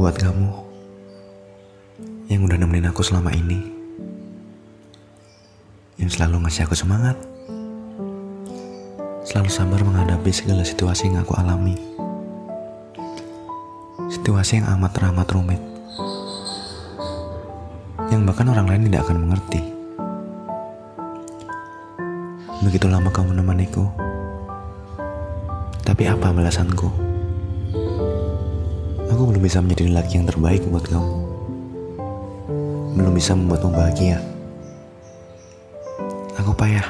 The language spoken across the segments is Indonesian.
Buat kamu yang udah nemenin aku selama ini, yang selalu ngasih aku semangat, selalu sabar menghadapi segala situasi yang aku alami, situasi yang amat teramat rumit, yang bahkan orang lain tidak akan mengerti. Begitu lama kamu menemaniku, tapi apa balasanku? Aku belum bisa menjadi laki yang terbaik buat kamu. Belum bisa membuatmu bahagia. Aku payah.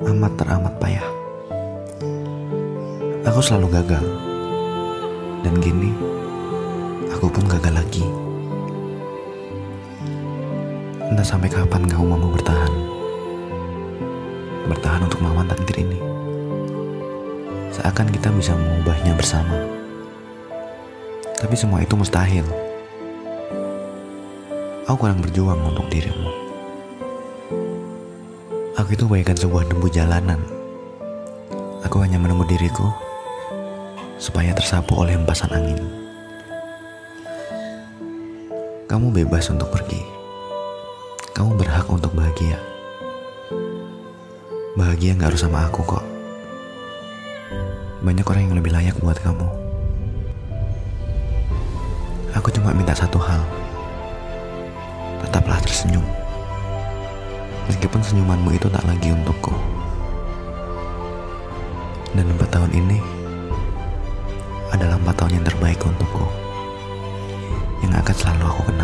Amat teramat payah. Aku selalu gagal. Dan gini, aku pun gagal lagi. Entah sampai kapan kamu mampu bertahan. Bertahan untuk melawan takdir ini. Seakan kita bisa mengubahnya bersama. Tapi semua itu mustahil. Aku kurang berjuang untuk dirimu. Aku itu bagaikan sebuah debu jalanan. Aku hanya menunggu diriku supaya tersapu oleh hempasan angin. Kamu bebas untuk pergi. Kamu berhak untuk bahagia. Bahagia gak harus sama aku kok. Banyak orang yang lebih layak buat kamu. Minta satu hal. Tetaplah tersenyum. Meskipun senyumanmu itu tak lagi untukku. Dan empat tahun ini adalah empat tahun yang terbaik untukku. Yang akan selalu aku pergi.